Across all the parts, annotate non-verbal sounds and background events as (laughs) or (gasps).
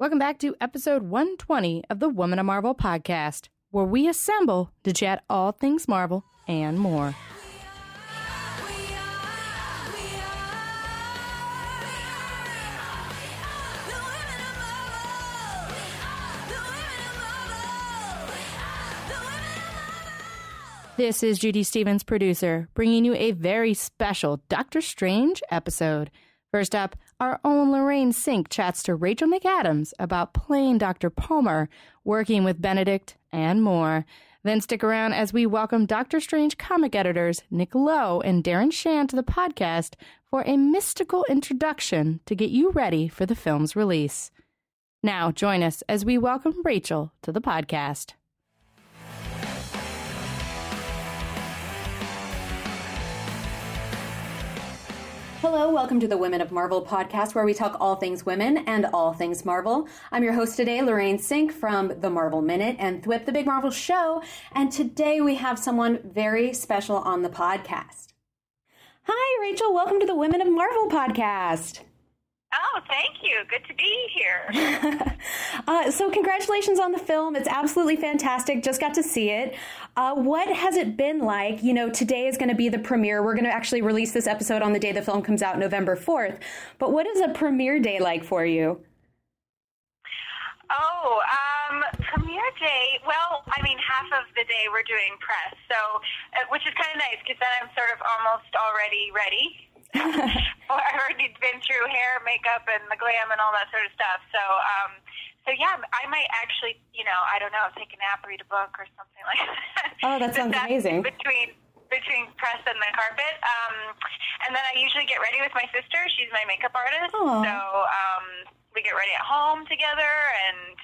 Welcome back to episode 120 of the Women of Marvel podcast, where we assemble to chat all things Marvel and more. This is Judy Stevens, producer, bringing you a very special Doctor Strange episode. First up, our own Lorraine Cink chats to Rachel McAdams about playing Dr. Palmer, working with Benedict, and more. Then stick around as we welcome Doctor Strange comic editors Nick Lowe and Darren Shan to the podcast for a mystical introduction to get you ready for the film's release. Now, join us as we welcome Rachel to the podcast. Hello, welcome to the Women of Marvel podcast, where we talk all things women and all things Marvel. I'm your host today, Lorraine Cink from the Marvel Minute and Thwip the Big Marvel Show. And today we have someone very special on the podcast. Hi, Rachel. Welcome to the Women of Marvel podcast. Oh, thank you. Good to be here. (laughs) uh, so, congratulations on the film. It's absolutely fantastic. Just got to see it. Uh, what has it been like? You know, today is going to be the premiere. We're going to actually release this episode on the day the film comes out, November 4th. But what is a premiere day like for you? Oh, um, premiere day. Well, I mean, half of the day we're doing press, so uh, which is kind of nice because then I'm sort of almost already ready (laughs) I've already been through hair, makeup, and the glam and all that sort of stuff. So, um, so yeah, I might actually, you know, I don't know, take a nap, read a book, or something like that. Oh, that (laughs) sounds amazing. Between between press and the carpet, um, and then I usually get ready with my sister. She's my makeup artist, Aww. so um, we get ready at home together, and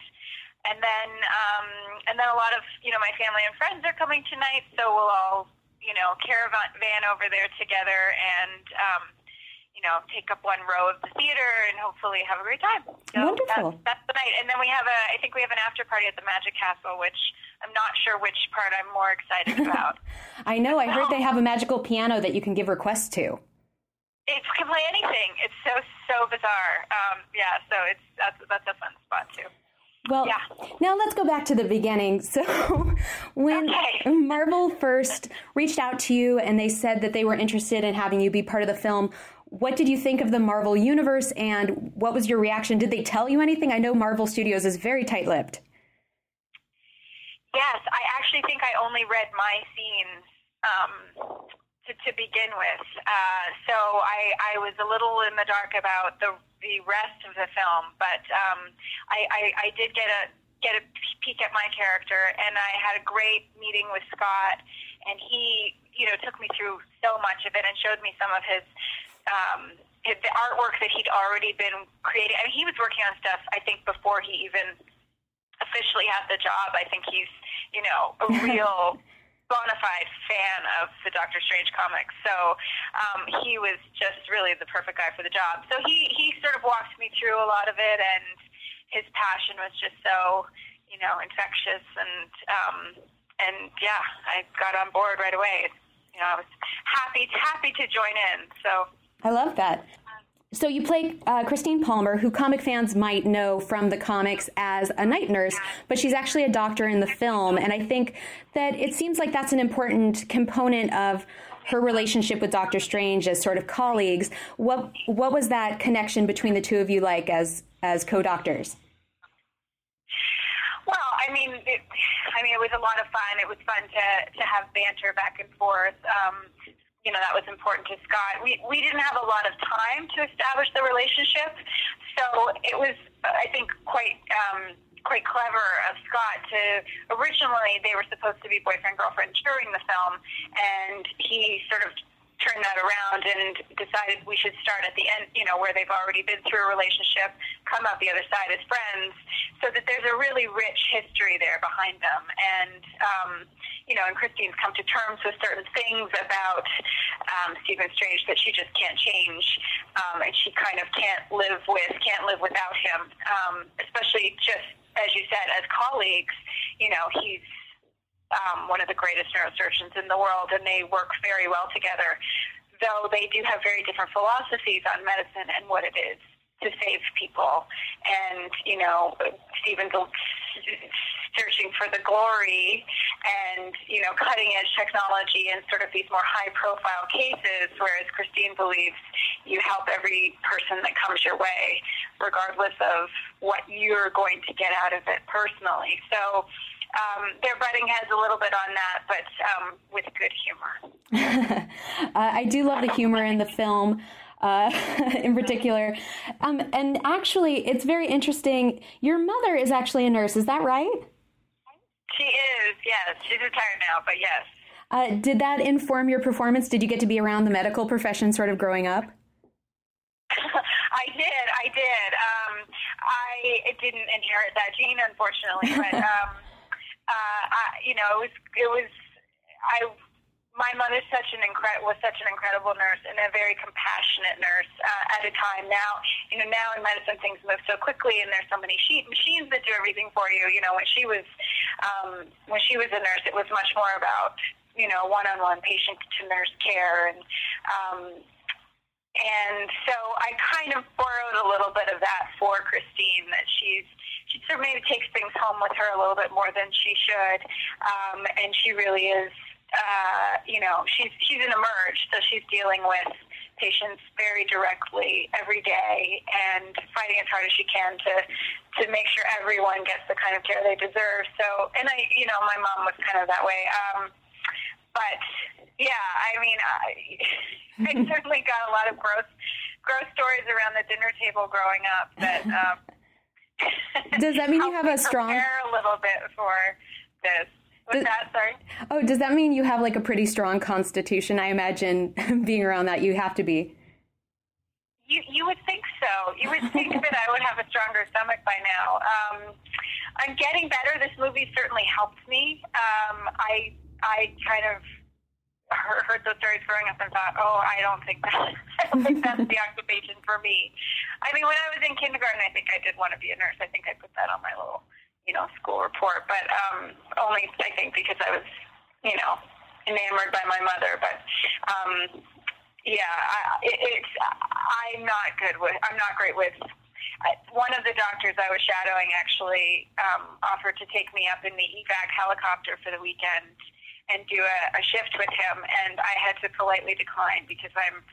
and then um, and then a lot of you know my family and friends are coming tonight, so we'll all you know, caravan van over there together and, um, you know, take up one row of the theater and hopefully have a great time. So Wonderful. That's, that's the night. And then we have a, I think we have an after party at the Magic Castle, which I'm not sure which part I'm more excited (laughs) about. I know. I heard they have a magical piano that you can give requests to. It can play anything. It's so so bizarre. Um, yeah, so it's that's that's a fun spot too. Well, yeah. now let's go back to the beginning. (laughs) So, when okay. Marvel first reached out to you and they said that they were interested in having you be part of the film, what did you think of the Marvel universe and what was your reaction? Did they tell you anything? I know Marvel Studios is very tight lipped. Yes, I actually think I only read my scenes um, to, to begin with. Uh, so I, I was a little in the dark about the the rest of the film, but um, I, I, I did get a get a peek at my character, and I had a great meeting with Scott, and he you know took me through so much of it and showed me some of his. Um, his, the artwork that he'd already been creating. I mean, he was working on stuff I think before he even officially had the job. I think he's, you know, a (laughs) real bona fide fan of the Doctor Strange comics. So um, he was just really the perfect guy for the job. So he, he sort of walked me through a lot of it, and his passion was just so, you know, infectious. And, um, and yeah, I got on board right away. You know, I was happy, happy to join in. So I love that. So you play uh, Christine Palmer, who comic fans might know from the comics as a night nurse, but she's actually a doctor in the film. And I think that it seems like that's an important component of her relationship with Doctor Strange as sort of colleagues. What what was that connection between the two of you like as as co-doctors? Well, I mean, it, I mean, it was a lot of fun. It was fun to to have banter back and forth. Um, you know, that was important to Scott. We, we didn't have a lot of time to establish the relationship, so it was, I think, quite, um, quite clever of Scott to, originally they were supposed to be boyfriend, girlfriend during the film, and he sort of turned that around and decided we should start at the end, you know, where they've already been through a relationship, come out the other side as friends, so that there's a really rich history there behind them. And, um, you know, and Christine's come to terms with certain things about um, Stephen Strange that she just can't change, um, and she kind of can't live with, can't live without him, um, especially just as you said, as colleagues. You know, he's um, one of the greatest neurosurgeons in the world, and they work very well together. Though they do have very different philosophies on medicine and what it is to save people, and you know, Steven's searching for the glory and you know cutting edge technology and sort of these more high profile cases whereas christine believes you help every person that comes your way regardless of what you're going to get out of it personally so um, they're butting heads a little bit on that, but um, with good humor. (laughs) uh, I do love the humor in the film. Uh, (laughs) in particular. Um, and actually, it's very interesting. Your mother is actually a nurse, is that right? She is, yes. She's retired now, but yes. Uh, did that inform your performance? Did you get to be around the medical profession sort of growing up? (laughs) I did, I did. Um, I didn't inherit that gene, unfortunately, but (laughs) um, uh, I, you know, it was, it was. I my mother such an incre- was such an incredible nurse and a very compassionate nurse uh, at a time. Now, you know, now in medicine things move so quickly, and there's so many sheet machines that do everything for you. You know, when she was um, when she was a nurse, it was much more about you know one-on-one patient to nurse care and. Um, and so I kind of borrowed a little bit of that for Christine, that she's she sort of maybe takes things home with her a little bit more than she should, um, and she really is uh, you know, she's she's an emerge, so she's dealing with patients very directly every day and fighting as hard as she can to to make sure everyone gets the kind of care they deserve. So, and I, you know, my mom was kind of that way. Um, but yeah, I mean, I, (laughs) I certainly got a lot of gross gross stories around the dinner table growing up that. Um, (laughs) Does that mean you have a strong? a little bit for this. What's does, that? Sorry. Oh, does that mean you have like a pretty strong constitution? I imagine (laughs) being around that, you have to be. You you would think so. You would think (laughs) that I would have a stronger stomach by now. Um, I'm getting better. This movie certainly helped me. Um, I I kind of heard, heard those stories growing up and thought, oh, I don't think that (laughs) I don't think that's the occupation for me. I mean, when I was in kindergarten, I think I did want to be a nurse. I think I put that on my little you know, school report, but um, only I think because I was, you know, enamored by my mother. But um, yeah, I, it, it's I'm not good with I'm not great with. One of the doctors I was shadowing actually um, offered to take me up in the evac helicopter for the weekend and do a, a shift with him, and I had to politely decline because I'm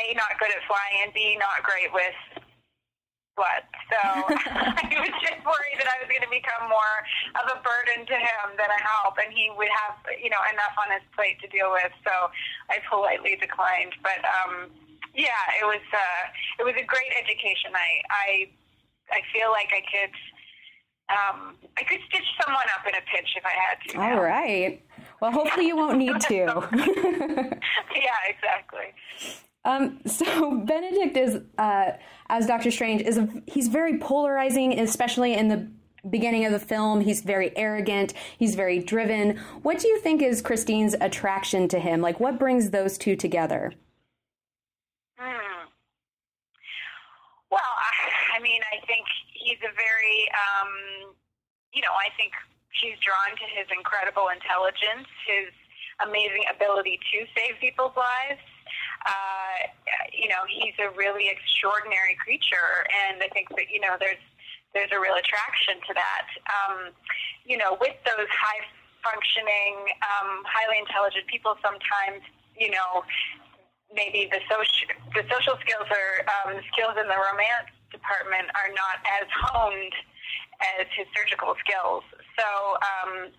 a not good at flying and b not great with blood. So (laughs) (laughs) I was just worried that I was going to become more of a burden to him than a help, and he would have, you know, enough on his plate to deal with. So I politely declined. But um, yeah, it was uh, it was a great education. I I I feel like I could. Um, I could stitch someone up in a pinch if I had to. All now. right. Well, hopefully you won't need to. (laughs) yeah, exactly. Um, (laughs) so Benedict is, uh, as Doctor Strange, is a, he's very polarizing, especially in the beginning of the film. He's very arrogant. He's very driven. What do you think is Christine's attraction to him? Like, what brings those two together? Hmm. Well, I, I, mean, I think he's a very, um, you know, I think she's drawn to his incredible intelligence, his amazing ability to save people's lives uh, you know, he's a really extraordinary creature, and I think that you know there's there's a real attraction to that. Um, you know, with those high functioning, um, highly intelligent people, sometimes you know maybe the social the social skills or um, skills in the romance department are not as honed as his surgical skills. So. Um,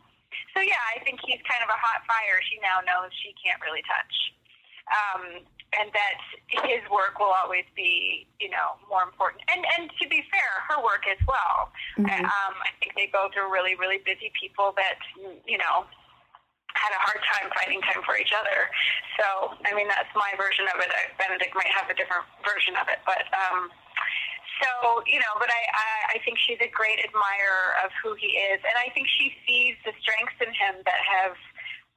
so yeah, I think he's kind of a hot fire. She now knows she can't really touch um, and that his work will always be, you know, more important. And and to be fair, her work as well. Mm-hmm. Um, I think they both are really, really busy people that, you know, had a hard time finding time for each other. So, I mean, that's my version of it. Benedict might have a different version of it, but. Um, so you know, but I, I I think she's a great admirer of who he is, and I think she sees the strengths in him that have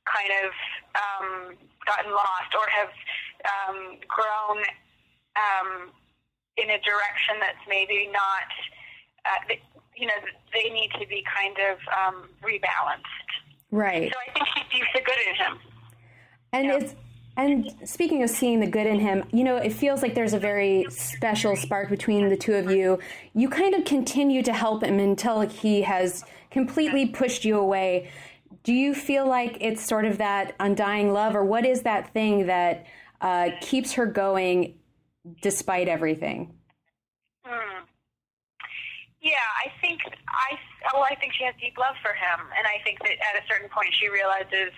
kind of um, gotten lost or have um, grown um, in a direction that's maybe not, uh, you know, they need to be kind of um, rebalanced. Right. So I think she sees the good in him. And yeah. it's And speaking of seeing the good in him, you know, it feels like there's a very special spark between the two of you. You kind of continue to help him until he has completely pushed you away. Do you feel like it's sort of that undying love, or what is that thing that uh, keeps her going despite everything? Hmm. Yeah, I think I well, I think she has deep love for him, and I think that at a certain point she realizes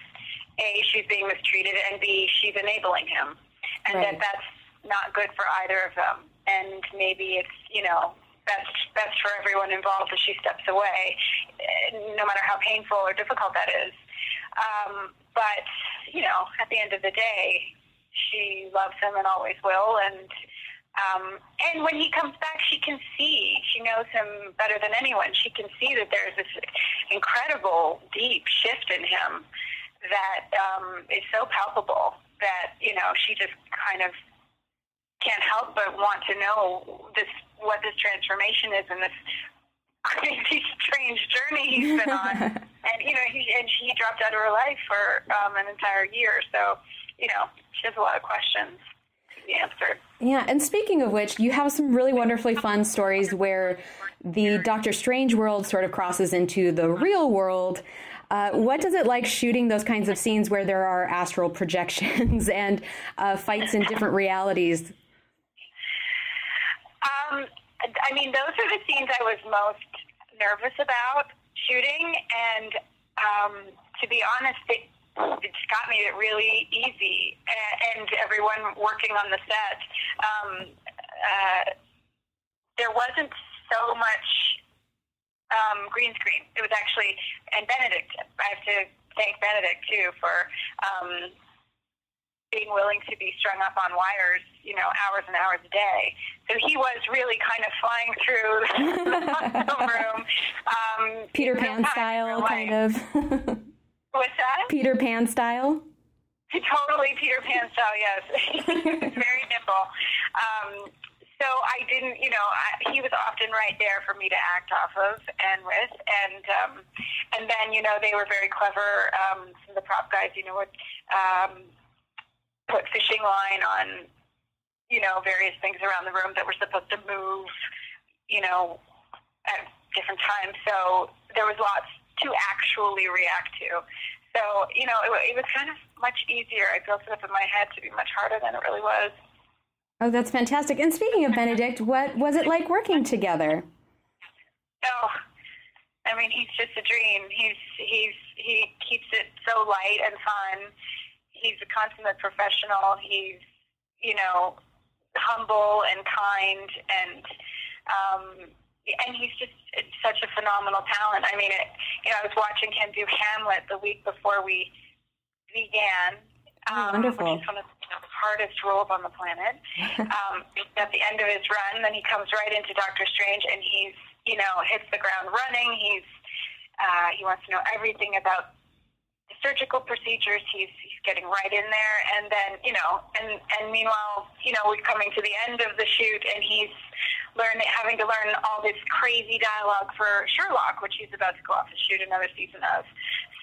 a, she's being mistreated, and B, she's enabling him, and right. that that's not good for either of them. And maybe it's you know best best for everyone involved if she steps away, no matter how painful or difficult that is. Um, but you know, at the end of the day, she loves him and always will, and um, and when he comes back, she can see. She knows him better than anyone. She can see that there's this incredible, deep shift in him that um, is so palpable that you know she just kind of can't help but want to know this what this transformation is and this crazy strange journey he's been on. (laughs) And you know he and he dropped out of her life for um, an entire year. So you know she has a lot of questions to be answered. Yeah and speaking of which you have some really wonderfully fun stories where the doctor strange world sort of crosses into the real world. Uh, what does it like shooting those kinds of scenes where there are astral projections (laughs) and uh, fights in different realities? Um, I mean, those are the scenes I was most nervous about shooting, and um, to be honest, it, it got me really easy. And everyone working on the set, um, uh, there wasn't so much um, green screen. It was actually, and Benedict, I have to thank Benedict too for um, being willing to be strung up on wires, you know, hours and hours a day. So he was really kind of flying through (laughs) the (laughs) room. Um, Peter Pan style, kind of. What's that? Peter Pan style? Totally Peter Pan style, yes. (laughs) very nimble. Um, so I didn't, you know, I, he was often right there for me to act off of and with, and um, and then you know they were very clever. Um, some of the prop guys, you know, would um, put fishing line on, you know, various things around the room that were supposed to move, you know, at different times. So there was lots to actually react to. So you know, it, it was kind of much easier. I built it up in my head to be much harder than it really was. Oh, that's fantastic. And speaking of Benedict, what was it like working together? Oh, I mean, he's just a dream. He's he's he keeps it so light and fun. He's a consummate professional. He's you know humble and kind and um, and he's just such a phenomenal talent. I mean, it, you know, I was watching him do Hamlet the week before we began, um, oh, wonderful. which is one of the hardest roles on the planet. (laughs) um, at the end of his run, then he comes right into Doctor Strange, and he's you know hits the ground running. He's uh, he wants to know everything about surgical procedures. He's he's getting right in there, and then you know, and and meanwhile, you know, we're coming to the end of the shoot, and he's learning having to learn all this crazy dialogue for Sherlock, which he's about to go off and shoot another season of.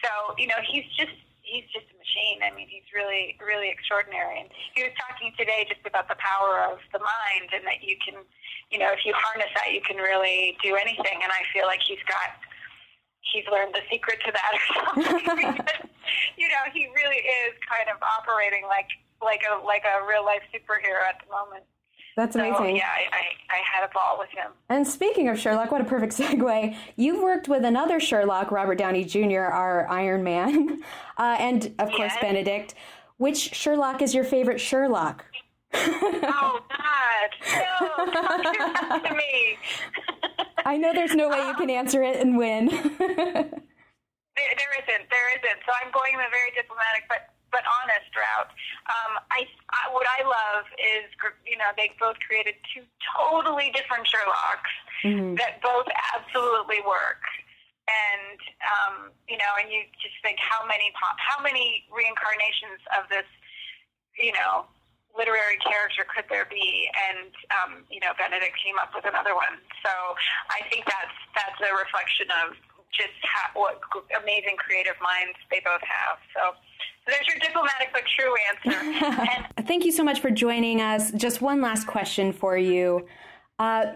So you know, he's just he's just a machine. I mean, he's really, really extraordinary. And he was talking today just about the power of the mind and that you can, you know, if you harness that, you can really do anything. And I feel like he's got, he's learned the secret to that or something. (laughs) (laughs) you know, he really is kind of operating like, like a, like a real life superhero at the moment. That's amazing. So, yeah, I, I, I, had a ball with him. And speaking of Sherlock, what a perfect (laughs) segue. You've worked with another Sherlock, Robert Downey Jr., our Iron Man, uh, and of yes. course Benedict. Which Sherlock is your favorite Sherlock? Oh God! No, don't to me. I know there's no way you can answer it and win. (laughs) there, there isn't. There isn't. So I'm going the very diplomatic, but but honest route. Um, I, I what I love is you know they both created two totally different Sherlocks mm-hmm. that both absolutely work. And um, you know, and you just think how many how many reincarnations of this, you know, literary character could there be? And um, you know, Benedict came up with another one. So I think that's that's a reflection of just how, what amazing creative minds they both have. So there's your diplomatic but true answer. And (laughs) Thank you so much for joining us. Just one last question for you. Uh,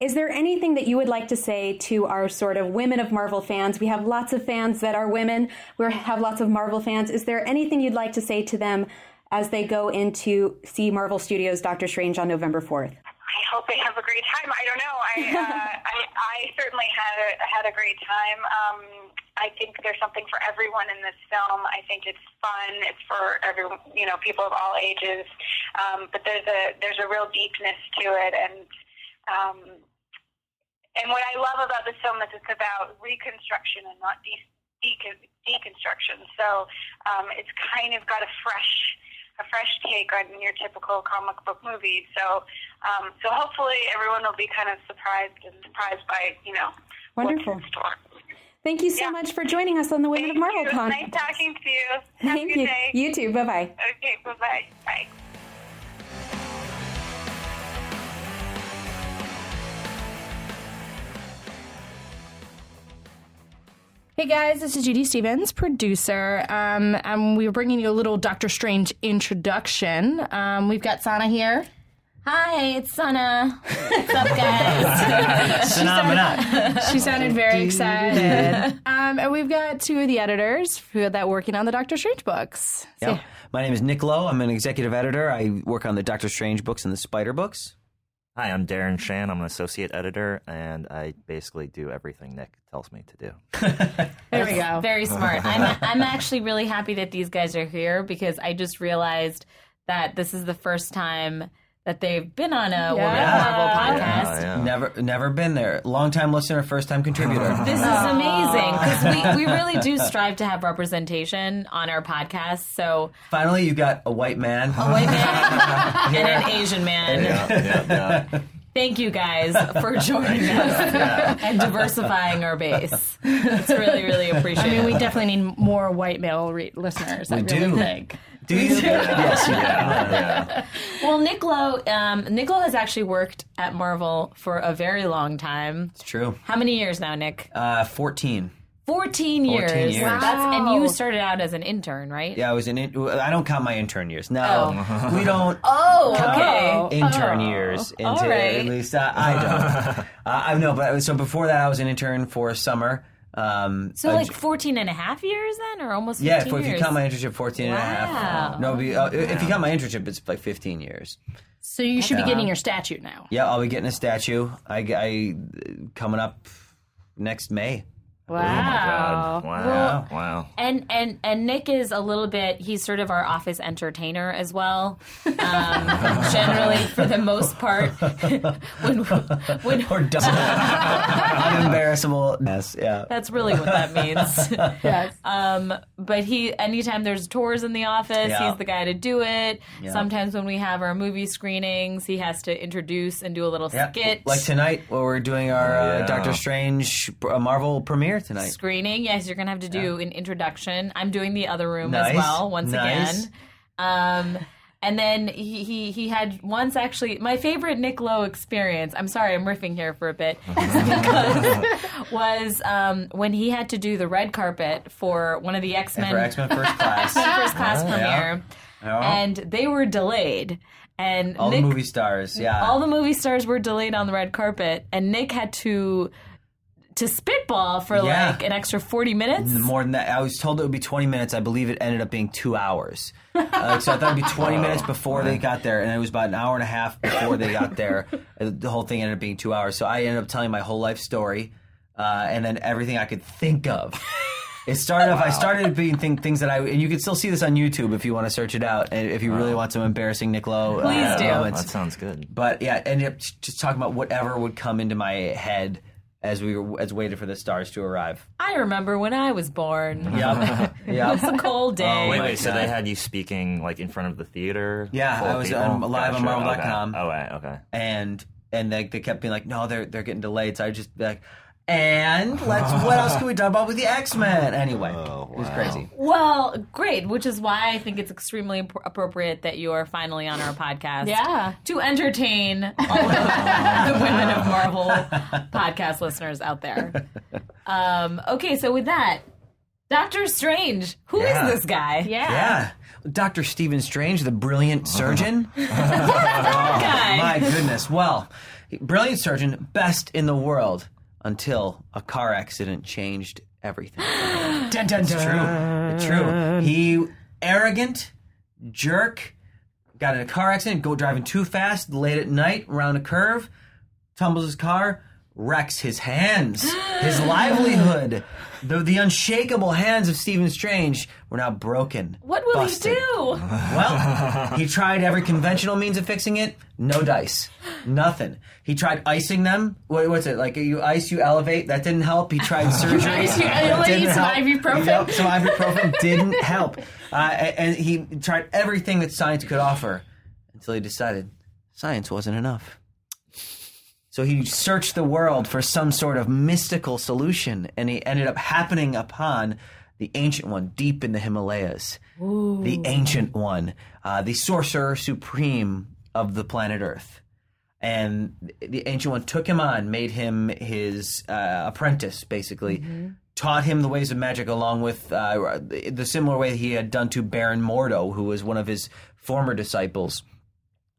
is there anything that you would like to say to our sort of women of Marvel fans? We have lots of fans that are women. We have lots of Marvel fans. Is there anything you'd like to say to them as they go into see Marvel Studios Doctor Strange on November 4th? I hope they have a great time. I don't know. I uh, (laughs) I, I certainly had a, had a great time. Um, I think there's something for everyone in this film. I think it's fun. It's for every you know people of all ages. Um, but there's a there's a real deepness to it, and um, and what I love about this film is it's about reconstruction and not de- decon- deconstruction. So um, it's kind of got a fresh a fresh take on your typical comic book movie. So, um, so hopefully everyone will be kind of surprised and surprised by you know Wonderful. what's in store. Thank you so Yeah. much for joining us on the Women Thank of Marvel you. Con. Nice talking to you. Have Thank a good you. day. You too. Bye bye. Okay. Bye bye. Bye. Hey guys, this is Judy Stevens, producer, um, and we're bringing you a little Doctor Strange introduction. Um, we've got Sana here. Hi, it's Sana. What's up, (laughs) guys? Phenomena. She sounded very excited. Um, and we've got two of the editors who are that working on the Doctor Strange books. So- Yep. My name is Nick Lowe. I'm an executive editor. I work on the Doctor Strange books and the Spider books. Hi, I'm Darren Shan. I'm an associate editor, and I basically do everything Nick tells me to do. (laughs) There we go. Very smart. (laughs) I'm, I'm actually really happy that these guys are here because I just realized that this is the first time that they've been on a Woman Yeah. Marvel podcast. Yeah. Never, never been there. Long time listener, first time contributor. (laughs) This is amazing because we, we (laughs) really do strive to have representation on our podcast. So Finally, you got a white man. a white man (laughs) and an Asian man. Yeah, yeah. Thank you guys for (laughs) joining us and diversifying our base. It's really, really appreciated. I mean, we definitely need more white male re- listeners. I We really do. think. Do you? yes, you do. (laughs) yeah. Well, Nick Lowe, um, Nick has actually worked at Marvel for a very long time. It's true. How many years now, Nick? Uh, 14. 14 years. 14 years. That's, and you started out as an intern, right? Yeah, I was an. In- I don't count my intern years. No, (laughs) we don't. (laughs) Oh, okay. intern years into all right. at least I, I don't. (laughs) uh, I know, but so before that, I was an intern for a summer. Um, So uh, like 14 and a half years then, or almost 15 yeah, if, if you count my internship, 14 and a half. No, be, uh, if you count my internship, it's like 15 years. So you should be getting your statute now. Yeah, I'll be getting a statue. I, I coming up next May. Wow. God. Wow. Wow. And and and Nick is a little bit. He's sort of our office entertainer as well. Um, (laughs) generally, for the most part, (laughs) when when (laughs) Or double unembarrassable. Yes, yeah. that's really what that means. Yes. Um, but he, anytime there's tours in the office, Yeah. he's the guy to do it. Yeah. Sometimes when we have our movie screenings, he has to introduce and do a little Yeah, skit. like tonight, where we're doing our uh. Doctor Strange uh, Marvel premiere tonight. screening. Yes, you're gonna have to do an introduction. I'm doing the other room Nice. as well once Nice. again. Um, and then he, he he had once actually my favorite Nick Lowe experience. I'm sorry, I'm riffing here for a bit. (laughs) because was um, when he had to do the red carpet for one of the X Men X Men First Class. (laughs) first class yeah. premiere, Yeah. and they were delayed. And All Nick, the movie stars, yeah. all the movie stars were delayed on the red carpet, and Nick had to to spitball for Yeah. like an extra forty minutes. More than that, I was told it would be 20 minutes. I believe it ended up being two hours. Uh, so I thought it'd be 20 (laughs) minutes before they got there, and it was about an hour and a half before they got there. (laughs) Uh, the whole thing ended up being two hours. So I ended up telling my whole life story, uh, and then everything I could think of. It started off. I started being think, things that I, and you can still see this on YouTube if you want to search it out, and if you really want some embarrassing Nick Lowe. Please uh, do. moments. That sounds good. But yeah, ended up just talking about whatever would come into my head as we were, as waited for the stars to arrive. I remember when I was born. (laughs) Yep. (laughs) It's a cold day. Oh, Wait, wait. So they had you speaking like in front of the theater? Yeah, I was, um, live on Gotcha. Marvel.com. Okay. Oh, right. Okay. and and they, they kept being like, no, they're they're getting delayed. So I just like, and let's what else can we talk about with the X Men? Anyway, Oh, it was crazy. Well, great, which is why I think it's extremely ap- appropriate that you are finally on our podcast. Yeah. To entertain all (laughs) (laughs) of the women of Marvel podcast listeners out there. Um, okay, so with that, Doctor Strange. Who is Yeah. this guy? Yeah. Yeah. Dr. Stephen Strange, the brilliant (laughs) surgeon. That Guy. My goodness. Well, brilliant surgeon, best in the world until a car accident changed everything. (gasps) dun, dun, it's true. It's true. He arrogant, jerk, got in a car accident, go driving too fast late at night around a curve, tumbles his car, wrecks his hands, (gasps) his livelihood. The, the unshakable hands of Stephen Strange were now broken. What will busted. he do? Well, he tried every conventional means of fixing it. No dice. Nothing. He tried icing them. What, what's it? Like you ice, you elevate. That didn't help. He tried (laughs) surgery. Ice, you elevate, some help. ibuprofen. Yep, some ibuprofen didn't help. Uh, and he tried everything that science could offer until he decided science wasn't enough. So he searched the world for some sort of mystical solution, and he ended up happening upon the Ancient One deep in the Himalayas. The Ancient One, uh, the Sorcerer Supreme of the planet Earth. And the Ancient One took him on, made him his uh, apprentice, basically, taught him the ways of magic along with uh, the similar way he had done to Baron Mordo, who was one of his former disciples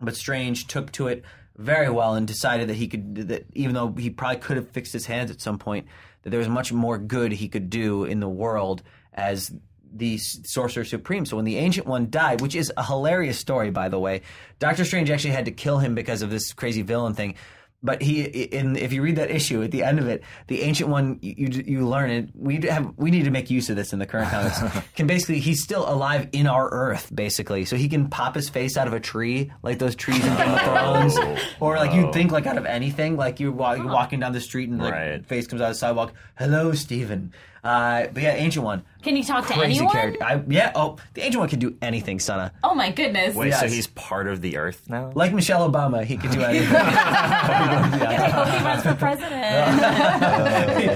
but Strange took to it very well and decided that he could that even though he probably could have fixed his hands at some point that there was much more good he could do in the world as the sorcerer supreme. So when the ancient one died which is a hilarious story by the way doctor strange actually had to kill him because of this crazy villain thing but he, in if you read that issue at the end of it, the ancient one you you, you learn it. We have we need to make use of this in the current comics. (laughs) can basically he's still alive in our Earth basically, so he can pop his face out of a tree like those trees in Game of Thrones, (laughs) or like you'd oh. think like out of anything, like you're, wa- you're walking down the street and like Right. face comes out of the sidewalk. Hello, Stephen. Uh, but yeah, ancient one. Can you talk to Crazy anyone? character. I, yeah. Oh, the ancient one can do anything, Sana. Oh my goodness. Wait, so Yes. he's part of the Earth now? Like Michelle Obama, he can do (laughs) anything. (laughs) I hope he runs for president.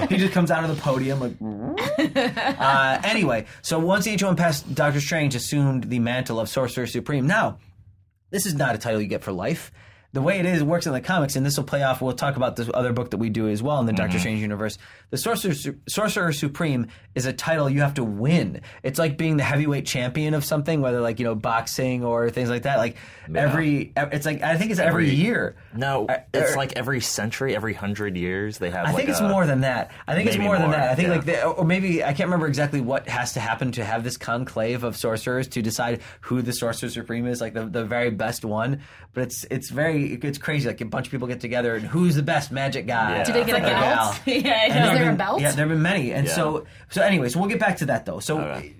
(laughs) he just comes out of the podium like. uh, anyway, so once the Ancient One passed, Doctor Strange assumed the mantle of Sorcerer Supreme. Now, this is not a title you get for life. The way it is, it works in the comics, and this will play off. We'll talk about this other book that we do as well in the Doctor mm-hmm. Strange universe. The Sorcerer, Sorcerer Supreme is a title you have to win. It's like being the heavyweight champion of something, whether like you know boxing or things like that. Like every, it's like I think it's every, Every- year. No, Uh, it's er- like every century, every hundred years, they have. I like think it's more than that. I think it's Maybe more, than that. I think yeah. like, the, or maybe I can't remember exactly what has to happen to have this conclave of sorcerers to decide who the sorcerer supreme is, like the, the very best one. But it's it's very it's crazy. Like a bunch of people get together and who's the best magic guy? Yeah. Do they get a belt? gal. yeah, (laughs) I And know. there Is have there a belt? Yeah, there have been many. And Yeah. so so anyway, so we'll get back to that though. So Okay.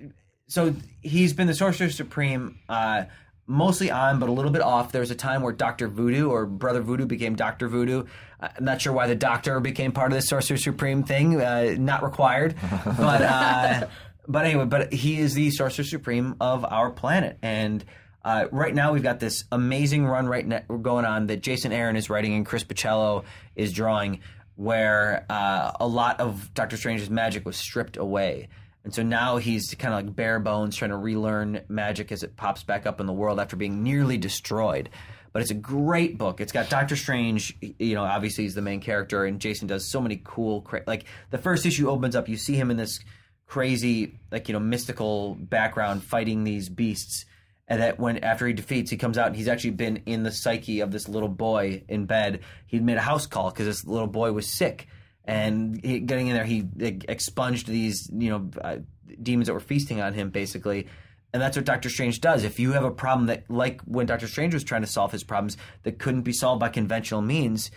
so he's been the sorcerer supreme. Uh, Mostly on, but a little bit off. There was a time where Doctor Voodoo or Brother Voodoo became Doctor Voodoo. Uh, I'm not sure why the Doctor became part of the Sorcerer Supreme thing. Uh, not required, (laughs) but uh, but anyway, but he is the Sorcerer Supreme of our planet, and uh, right now we've got this amazing run right now going on that Jason Aaron is writing and Chris Bachalo is drawing, where uh, a lot of Doctor Strange's magic was stripped away. And so now he's kind of like bare bones trying to relearn magic as it pops back up in the world after being nearly destroyed. But it's a great book. It's got Doctor Strange, you know, obviously he's the main character, and Jason does so many cool, cra- like the first issue opens up, you see him in this crazy, like, you know, mystical background fighting these beasts. And that when after he defeats, he comes out and he's actually been in the psyche of this little boy in bed. He'd made a house call because this little boy was sick and he, getting in there, he expunged these you know uh, demons that were feasting on him, basically. And that's what Doctor Strange does. If you have a problem that, like when Doctor Strange was trying to solve his problems, that couldn't be solved by conventional means,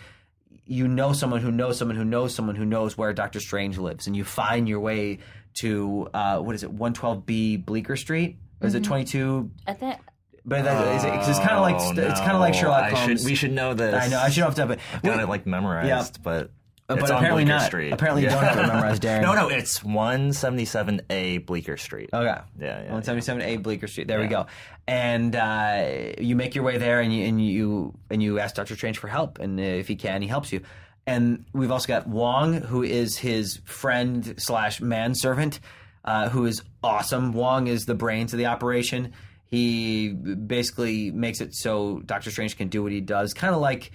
you know someone who knows someone who knows someone who knows where Doctor Strange lives, and you find your way to uh, what is it, one twelve B Bleecker Street? Or is it twenty two? At that, But that, is it, 'cause it's kind of like Oh, it's kind of like no. Sherlock I Holmes. should, we should know this. I know. I should have to have it. Got it like memorized, but but it's on apparently Bleecker not. Street. Apparently you don't have it memorized, Darren. (laughs) No, no, it's 177A Bleecker Street. Okay. Yeah, yeah, 177A Bleecker Street. There we go. And uh, you make your way there, and you and you and you ask Doctor Strange for help, and uh, if he can, he helps you. And we've also got Wong, who is his friend slash manservant, uh, who is awesome. Wong is the brains of the operation. He basically makes it so Doctor Strange can do what he does, kind of like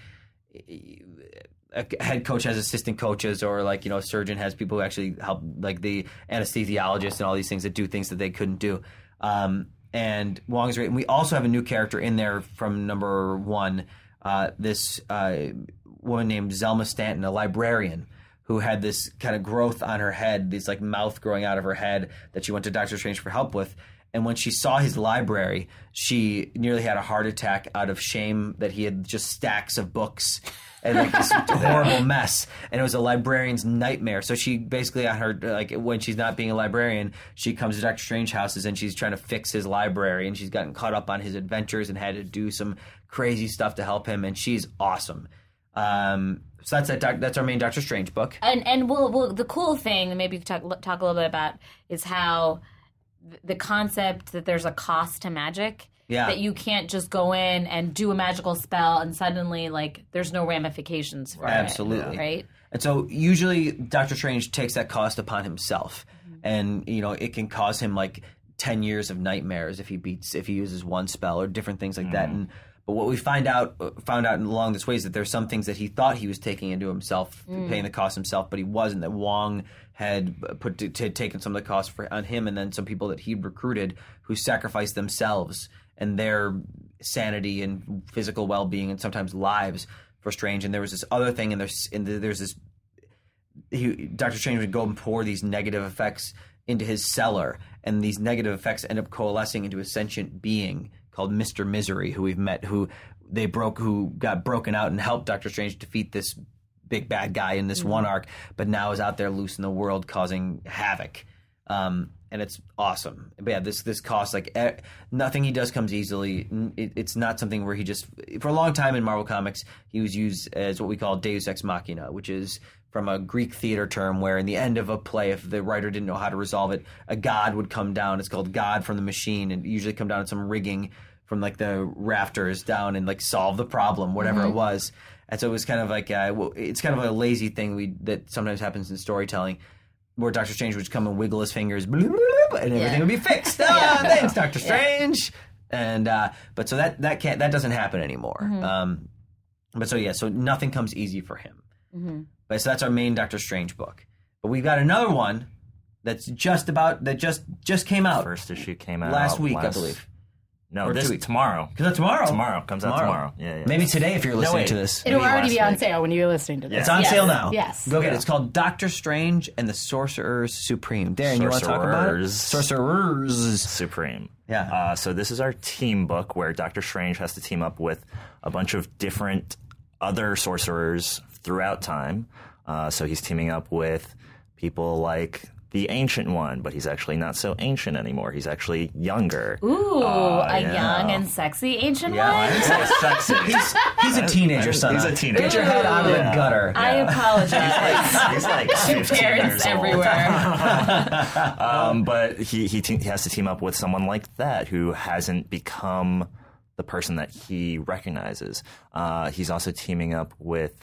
a head coach has assistant coaches, or like you know, a surgeon has people who actually help, like the anesthesiologist and all these things that do things that they couldn't do. Um, and Wong is great. And we also have a new character in there from number one. Uh, this uh, woman named Zelma Stanton, a librarian who had this kind of growth on her head, this like mouth growing out of her head that she went to Doctor Strange for help with. And when she saw his library, she nearly had a heart attack out of shame that he had just stacks of books and like this (laughs) horrible mess. And it was a librarian's nightmare. So she basically on her like when she's not being a librarian, she comes to Doctor Strange houses and she's trying to fix his library and she's gotten caught up on his adventures and had to do some crazy stuff to help him. And she's awesome. Um, so that's that. doc- That's our main Doctor Strange book. and and we'll, we'll the cool thing that maybe we could talk talk a little bit about is how the concept that there's a cost to magic. Yeah. That you can't just go in and do a magical spell and suddenly like there's no ramifications for it. Absolutely. Right? And so usually Doctor Strange takes that cost upon himself. Mm-hmm. And you know, it can cause him like 10 years of nightmares if he beats if he uses one spell or different things like that. Mm-hmm. And but what we find out uh, found out along this way is that there's some things that he thought he was taking into himself, mm. paying the cost himself, but he wasn't. That Wong had put to, to taken some of the cost for on him, and then some people that he'd recruited who sacrificed themselves and their sanity and physical well being and sometimes lives for Strange. And there was this other thing, and there's and there's this he, Doctor Strange would go and pour these negative effects into his cellar, and these negative effects end up coalescing into a sentient being called Mister Misery, who we've met, who they broke, who got broken out and helped Doctor Strange defeat this big bad guy in this mm-hmm. one arc, but now is out there loose in the world causing havoc. Um, and it's awesome. But yeah, this this cost like eh, nothing he does comes easily. It, it's not something where he just for a long time in Marvel Comics he was used as what we call Deus Ex Machina, which is from a Greek theater term where in the end of a play, if the writer didn't know how to resolve it, a god would come down. It's called God from the Machine, and usually come down in some rigging from like the rafters down and like solve the problem, whatever it was. And so it was kind of like uh, well, it's kind of a lazy thing we that sometimes happens in storytelling where Doctor Strange would come and wiggle his fingers, bloop, bloop, bloop, and everything would be fixed. Ah, (laughs) thanks, Doctor Strange. And uh, but so that that can't that doesn't happen anymore. Um, but so yeah, so nothing comes easy for him. But so that's our main Doctor Strange book. But we've got another one that's just about that just just came out First issue came out last week, I believe. No, Or two this weeks. tomorrow. Because that's tomorrow. Tomorrow comes out tomorrow. Yeah, yeah. Maybe today if you're listening wait. to this. It'll Maybe already be on week. sale when you're listening to this. It's on Yes. sale now. Yes. Go get it. It's called Doctor Strange and the Sorcerers Supreme. Darren, you want to talk about it? Sorcerers. Sorcerers. Supreme. Yeah. Uh, so this is our team book where Doctor Strange has to team up with a bunch of different other sorcerers throughout time. Uh, so he's teaming up with people like the Ancient One, but he's actually not so ancient anymore. He's actually younger. Ooh, Oh, a yeah. young and sexy ancient Yeah. one. He's sexy. (laughs) He's, he's a teenager, son. He's a teenager. Get your head out of the Yeah. gutter. I apologize. He's like (laughs) 15 years Parents old. everywhere. (laughs) Um, but he he, te- he has to team up with someone like that who hasn't become the person that he recognizes. Uh, he's also teaming up with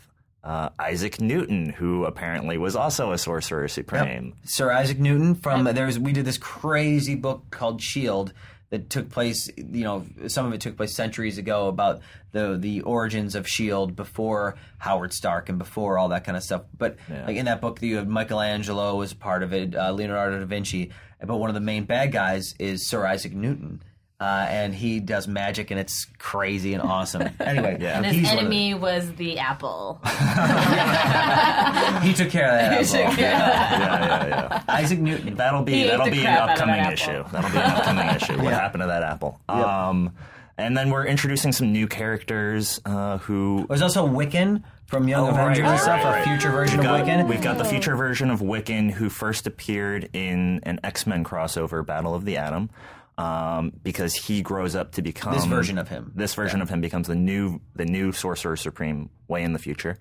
uh, Isaac Newton, who apparently was also a sorcerer supreme. Sir Isaac Newton from there's we did this crazy book called Shield that took place you know some of it took place centuries ago about the the origins of Shield before Howard Stark and before all that kind of stuff. But like in that book you have Michelangelo was part of it uh, Leonardo da Vinci. But one of the main bad guys is Sir Isaac Newton uh, and he does magic and it's crazy and awesome anyway Yeah. And his one the- enemy was the apple. (laughs) he took care of that as well. Yeah, yeah, yeah. Isaac Newton That'll be that'll be an crap out of that upcoming issue. That'll be an upcoming (laughs) issue. What happened to that apple? Um, and then we're introducing some new characters uh, who There's also Wiccan from Young Oh, Avengers right, and stuff, right, a right. future version We've of Wiccan. we've got the future version of Wiccan who first appeared in an X Men crossover, Battle of the Atom, um, because he grows up to become This version of him. This version of him becomes the new the new Sorcerer Supreme way in the future.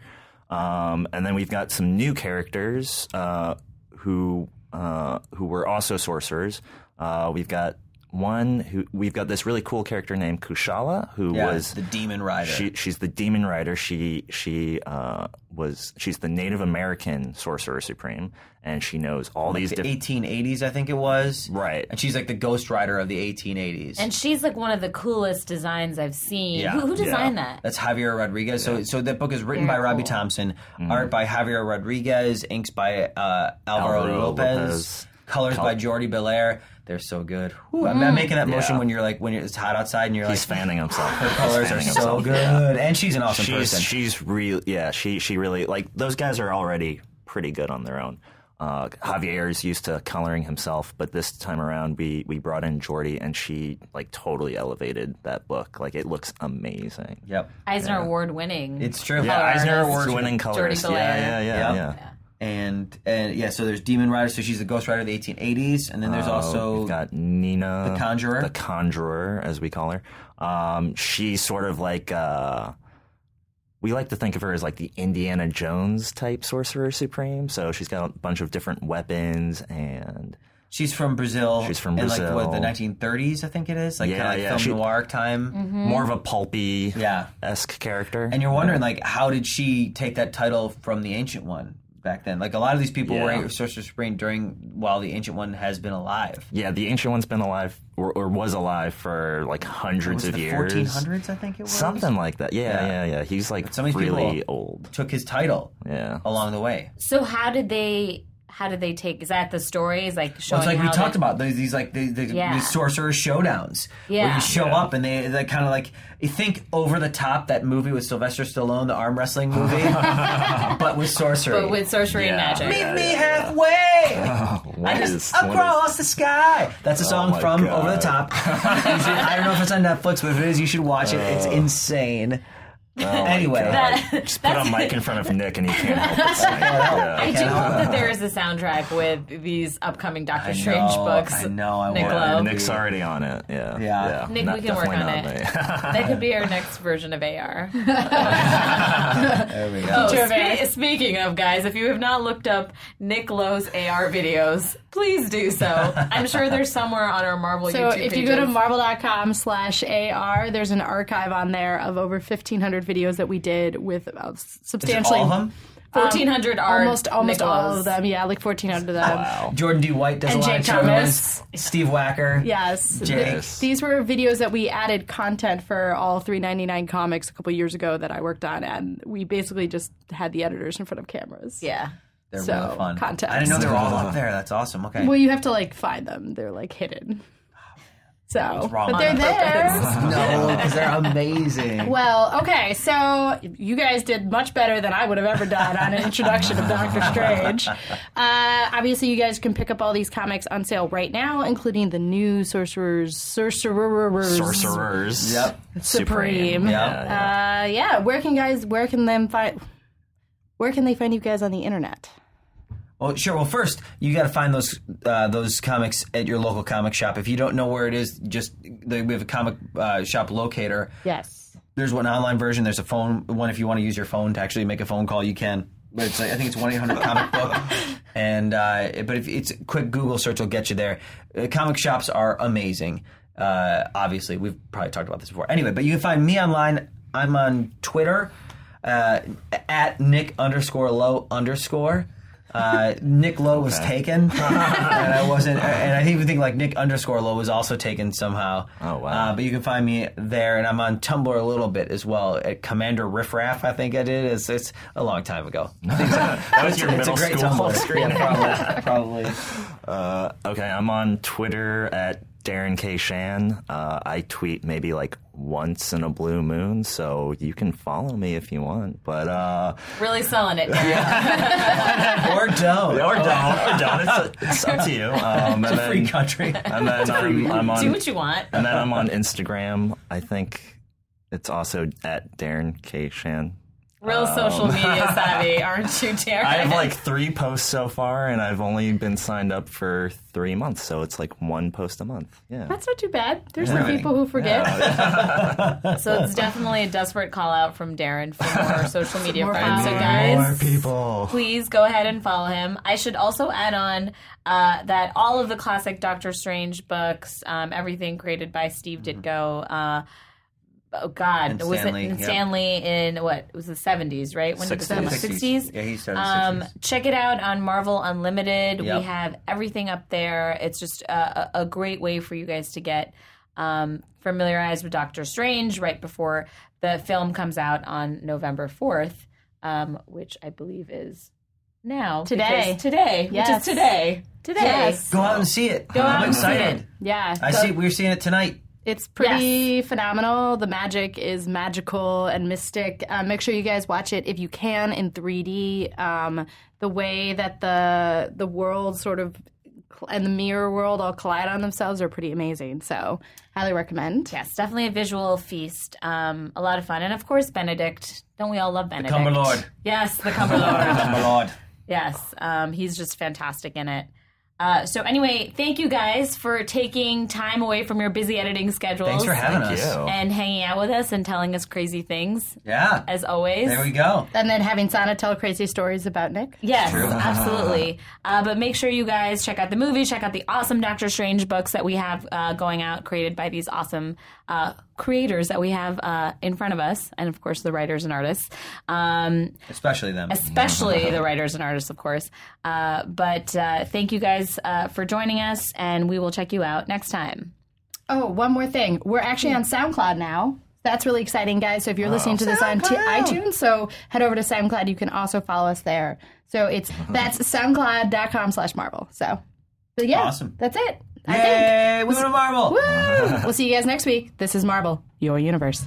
Um, and then we've got some new characters uh, who uh, who were also sorcerers. Uh, we've got one who we've got this really cool character named Kushala, who Yeah, was the demon rider. She, she's the demon rider. She she uh, was she's the Native American sorcerer supreme, and she knows all these the different. 1880s, I think it was. Right. And she's like the Ghost Rider of the 1880s. And she's like one of the coolest designs I've seen. Yeah. Who, who designed Yeah. that? That's Javier Rodriguez. So, so that book is written by Very Robbie cool. Thompson, Mm-hmm. art by Javier Rodriguez, inks by uh, Alvaro, Alvaro Lopez, Lopez. Colors by Jordie Bellaire. They're so good. Whew, I'm, I'm making that motion Yeah. when you're like when it's hot outside and you're He's like fanning himself. her colors are so good, and she's an awesome She's person. she's real. Yeah, she she really like those guys are already pretty good on their own. Uh, Javier's used to coloring himself, but this time around we we brought in Jordie, and she like totally elevated that book. Like it looks amazing. yep, Eisner Award winning. it's true. Yeah, Color Eisner artist. Award winning colorist. Bellaire. Yeah, yeah, yeah, Yep. yeah. And and yeah, so there's Demon Rider. So she's the Ghost Rider of the 1880s, and then there's Uh, also we've got Nina, the Conjurer. the Conjurer, as we call her. Um, she's sort of like uh, we like to think of her as like the Indiana Jones type sorcerer supreme. So she's got a bunch of different weapons and she's from Brazil. She's from in like what the 1930s, I think it is, like Yeah, kind of like yeah, film she- noir time. more of a pulpy Yeah. esque character. And you're wondering, like, how did she take that title from the ancient one back then? Like, a lot of these people Yeah. were Sorcerer Supreme during while the ancient one has been alive. yeah, the ancient one's been alive or, or was alive for like hundreds of the years. 1400s? I think it was Something like that. Yeah, Yeah. yeah, yeah. He's like some of these really old. took his title Yeah. along the way. so how did they? How did they take? Is that the stories like showing? Well, it's like we talked they- about these, these like the, the, Yeah. these sorcerer showdowns yeah. where you show up and they they kind of like you think over the top that movie with Sylvester Stallone, the arm wrestling movie, (laughs) but with sorcery. But with sorcery and magic. Meet Yeah, me yeah, halfway. (laughs) What I just what is- across the sky. That's a oh song my from God. Over the Top. (laughs) Should- I don't know if it's on Netflix, but if it is, you should watch it. It's oh. insane. Oh (laughs) anyway, That- Just put a mic (laughs) in front of Nick and he can't help but sing. I do hope that there is a soundtrack with these upcoming Doctor I Strange books. I know, I Nick want Lowe. Nick's already on it. Yeah. Yeah. Nick, Not- we can work on not it. (laughs) That could be our next version of AR. there we go. Oh, spe- speaking of guys, if you have not looked up Nick Lowe's AR videos, please do so. I'm sure there's somewhere on our Marvel So YouTube if pages. you go to marvel.com slash AR, there's an archive on there of over 1,500 videos that we did with uh, about Is it substantially all of them? 1400 um, are almost almost Nick all of them. Yeah, like 1,400 of them. Wow. Jordan D. White does And a lot Jake of Thomas. ones. Steve Wacker. Yes. Jake. Yes. These were videos that we added content for all 399 comics a couple years ago that I worked on, and we basically just had the editors in front of cameras. Yeah. They're So, really fun. context. I didn't know they were all up (laughs) there. That's awesome. Okay. Well, you have to like find them; they're like hidden. So, but they're there. (laughs) no, because they're amazing. Well, okay, so you guys did much better than I would have ever done on an introduction of Doctor Strange. Uh, obviously, you guys can pick up all these comics on sale right now, including the new Sorcerers, Sorcerers, Sorcerers. Yep. Supreme. Yeah, yeah. Uh, yeah, where can guys? Where can them find? Where can they find you guys on the internet? Well, sure. Well, first you got to find those uh, those comics at your local comic shop. If you don't know where it is, just the, we have a comic uh, shop locator. Yes. There's one online version. There's a phone one if you want to use your phone to actually make a phone call. You can. But it's like, I think it's one eight hundred comic book, (laughs) and uh, but if it's a quick Google search will get you there. Uh, comic shops are amazing. Uh, obviously, we've probably talked about this before. Anyway, but you can find me online. I'm on Twitter uh, at Nick underscore Lowe underscore. Uh, Nick Lowe was taken, (laughs) and I wasn't. And I even think like Nick underscore Lowe was also taken somehow. Oh, wow. Uh, but you can find me there, and I'm on Tumblr a little bit as well at Commander Riffraff. I think I did. It's, it's a long time ago. (laughs) That was your it's a middle great school Tumblr. screen. Yeah, probably. probably. (laughs) Uh, okay, I'm on Twitter at Darren K. Shan. Uh, I tweet maybe like once in a blue moon, so you can follow me if you want. But uh, Really selling it. Darren. (laughs) Or don't. or don't, or don't. It's, it's up to you. (laughs) Um, and Free then, country. and then I'm, I'm on Do what you want. and then I'm on Instagram. I think it's also at Darren K. Shan. Real social (laughs) media savvy, aren't you, Darren? I have like three posts so far, and I've only been signed up for three months, so it's like one post a month. Yeah. That's not too bad. There's some people who forget. (laughs) So it's definitely a desperate call out from Darren for more (laughs) social media More friends. So guys, More people. please go ahead and follow him. I should also add on uh, that all of the classic Doctor Strange books, um, everything created by Steve Ditko. Uh, oh God, And was Stan Lee, it in yep. In what it was the seventies, right? When did this come out? 60s. Yeah, he started Um, 60s. check it out on Marvel Unlimited. Yep. We have everything up there. It's just a, a a great way for you guys to get um, familiarized with Doctor Strange right before the film comes out on November 4th, um, which I believe is now. Today. because Today. Which Yes. is today. Today. Yes. Go out and see it. Go out I'm and see excited. it. Yeah. I go- see. We're seeing it tonight. It's pretty phenomenal. The magic is magical and mystic. Uh, make sure you guys watch it if you can in 3D. Um, the way that the the world sort of and the mirror world all collide on themselves are pretty amazing. So, highly recommend. Yes, definitely a visual feast. Um, a lot of fun. And of course, Benedict. Don't we all love Benedict? The Cumberlord. Yes, the Cumberlord. Oh my lord. Yes, um, he's just fantastic in it. Uh, so anyway, thank you guys for taking time away from your busy editing schedules Thanks for having Thank us. you. and hanging out with us and telling us crazy things Yeah. as always. There we go. And then having Sana tell crazy stories about Nick. Yes, (laughs) absolutely. Uh, but make sure you guys check out the movie, check out the awesome Doctor Strange books that we have uh, going out, created by these awesome uh, creators that we have uh, in front of us, and of course the writers and artists. Um, Especially them. especially (laughs) the writers and artists, of course. Uh, but uh, thank you guys uh, for joining us, and we will check you out next time. Oh, one more thing. We're actually on SoundCloud now. That's really exciting, guys. So if you're listening to this on t- iTunes, so head over to SoundCloud. You can also follow us there. So it's (laughs) that's soundcloud.com slash Marvel. So, but yeah, Awesome. that's it. I think. Of Marvel. Woo! we'll see you guys next week. This is Marvel, your universe.